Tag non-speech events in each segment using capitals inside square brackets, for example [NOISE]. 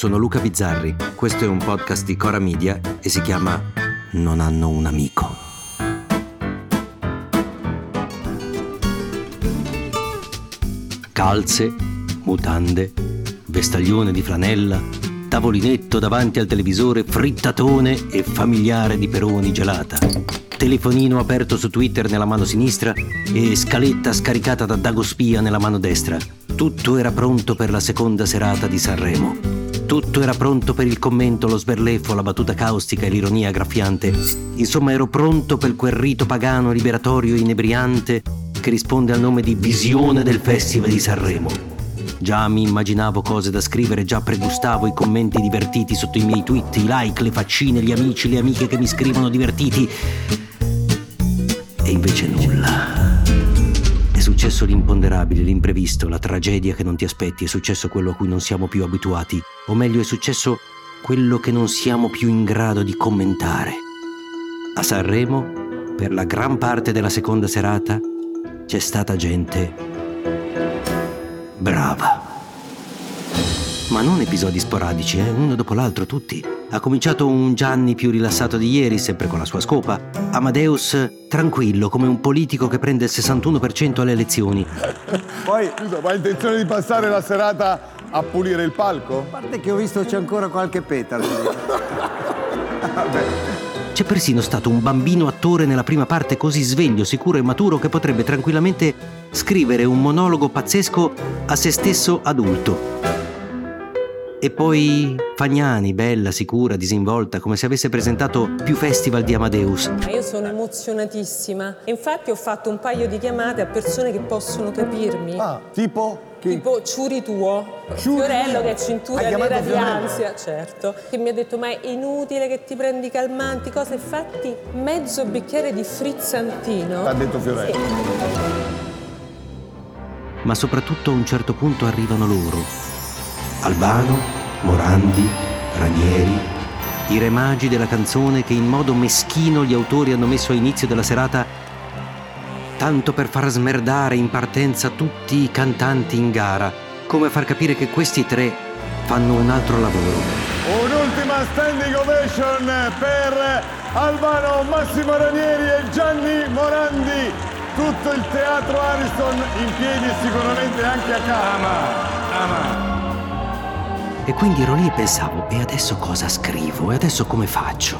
sono Luca Bizzarri, questo è un podcast di Cora Media e si chiama Non hanno un amico. Calze, mutande, vestaglione di flanella, tavolinetto davanti al televisore, frittatone e familiare di peroni gelata. Telefonino aperto su Twitter nella mano sinistra e scaletta scaricata da Dago Spia nella mano destra. Tutto era pronto per la seconda serata di Sanremo. Tutto era pronto per il commento, lo sberleffo, la battuta caustica e l'ironia graffiante. Insomma, ero pronto per quel rito pagano liberatorio inebriante che risponde al nome di visione del Festival di Sanremo. Già mi immaginavo cose da scrivere, già pregustavo i commenti divertiti sotto i miei tweet, i like, le faccine, gli amici, le amiche che mi scrivono divertiti. E invece nulla successo l'imponderabile, l'imprevisto, la tragedia che non ti aspetti, è successo quello a cui non siamo più abituati, o meglio è successo quello che non siamo più in grado di commentare. A Sanremo, per la gran parte della seconda serata, c'è stata gente brava. Ma non episodi sporadici, eh? uno dopo l'altro, tutti. Ha cominciato un Gianni più rilassato di ieri, sempre con la sua scopa. Amadeus tranquillo, come un politico che prende il 61% alle elezioni. Poi, scusa, ma hai intenzione di passare la serata a pulire il palco? A parte che ho visto c'è ancora qualche petalo. [LAUGHS] Vabbè. C'è persino stato un bambino attore nella prima parte così sveglio, sicuro e maturo che potrebbe tranquillamente scrivere un monologo pazzesco a se stesso adulto. E poi Fagnani, bella, sicura, disinvolta, come se avesse presentato più festival di Amadeus. Io sono emozionatissima. Infatti ho fatto un paio di chiamate a persone che possono capirmi. Ah, tipo? Che... Tipo Ciuri tuo, Ciuri. Fiorello che è cintura nera di ansia, certo, che mi ha detto ma è inutile che ti prendi calmanti, cose, infatti mezzo bicchiere di frizzantino. T'ha detto Fiorello. Sì. Ma soprattutto a un certo punto arrivano loro, Albano, Morandi, Ranieri, i re magi della canzone che in modo meschino gli autori hanno messo a inizio della serata tanto per far smerdare in partenza tutti i cantanti in gara, come far capire che questi tre fanno un altro lavoro. Un'ultima standing ovation per Albano, Massimo Ranieri e Gianni Morandi. Tutto il teatro Ariston in piedi e sicuramente anche a casa. Ama, ama. E quindi ero lì e pensavo, e adesso cosa scrivo? E adesso come faccio?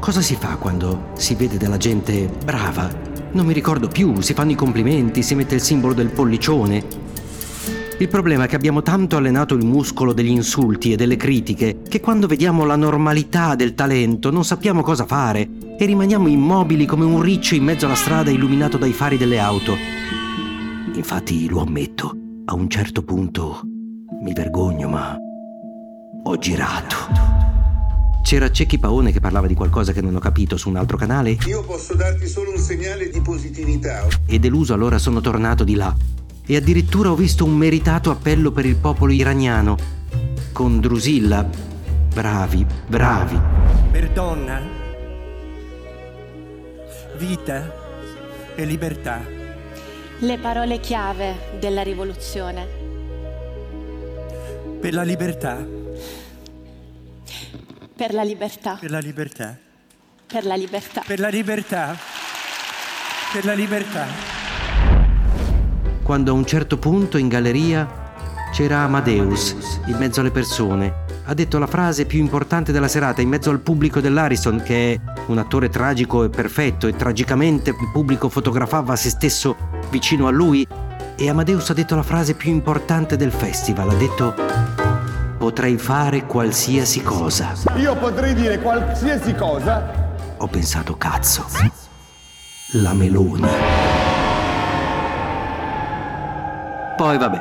Cosa si fa quando si vede della gente brava? Non mi ricordo più, si fanno i complimenti, si mette il simbolo del pollicione. Il problema è che abbiamo tanto allenato il muscolo degli insulti e delle critiche che quando vediamo la normalità del talento non sappiamo cosa fare e rimaniamo immobili come un riccio in mezzo alla strada illuminato dai fari delle auto. Infatti, lo ammetto, a un certo punto mi vergogno, ma ho girato. C'era Cecchi Paone che parlava di qualcosa che non ho capito su un altro canale. Io posso darti solo un segnale di positività. E deluso allora sono tornato di là. E addirittura ho visto un meritato appello per il popolo iraniano. Con Drusilla. Bravi, bravi. Per donna, vita e libertà. Le parole chiave della rivoluzione. Per la libertà per la libertà. Per la libertà. Per la libertà. Per la libertà. Per la libertà. Quando a un certo punto in galleria c'era Amadeus, in mezzo alle persone, ha detto la frase più importante della serata in mezzo al pubblico dell'Ariston, che è un attore tragico e perfetto, e tragicamente il pubblico fotografava se stesso vicino a lui. E Amadeus ha detto la frase più importante del festival, ha detto Potrei fare qualsiasi cosa. Io potrei dire qualsiasi cosa. Ho pensato, cazzo. La Meloni. Poi vabbè,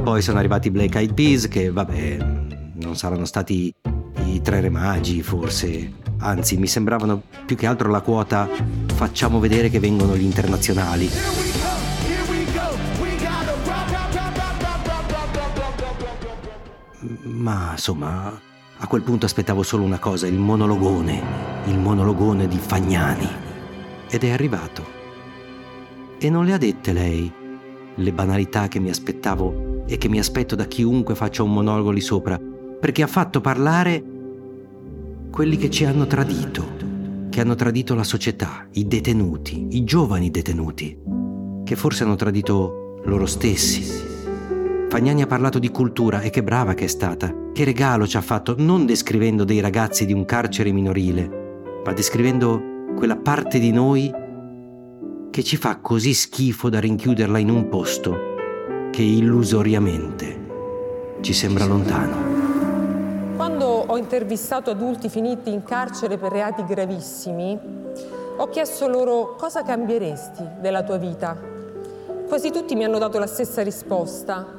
poi sono arrivati i Black Eyed Peas che vabbè, non saranno stati i tre re magi forse, anzi mi sembravano più che altro la quota facciamo vedere che vengono gli internazionali. Ma insomma, a quel punto aspettavo solo una cosa, il monologone, il monologone di Fagnani. Ed è arrivato. E non le ha dette lei le banalità che mi aspettavo e che mi aspetto da chiunque faccia un monologo lì sopra. perché ha fatto parlare quelli che ci hanno tradito, che hanno tradito la società, i detenuti, i giovani detenuti, che forse hanno tradito loro stessi. Fagnani ha parlato di cultura e che brava che è stata, che regalo ci ha fatto non descrivendo dei ragazzi di un carcere minorile, ma descrivendo quella parte di noi che ci fa così schifo da rinchiuderla in un posto che illusoriamente ci sembra lontano. Quando ho intervistato adulti finiti in carcere per reati gravissimi, ho chiesto loro cosa cambieresti della tua vita. Quasi tutti mi hanno dato la stessa risposta.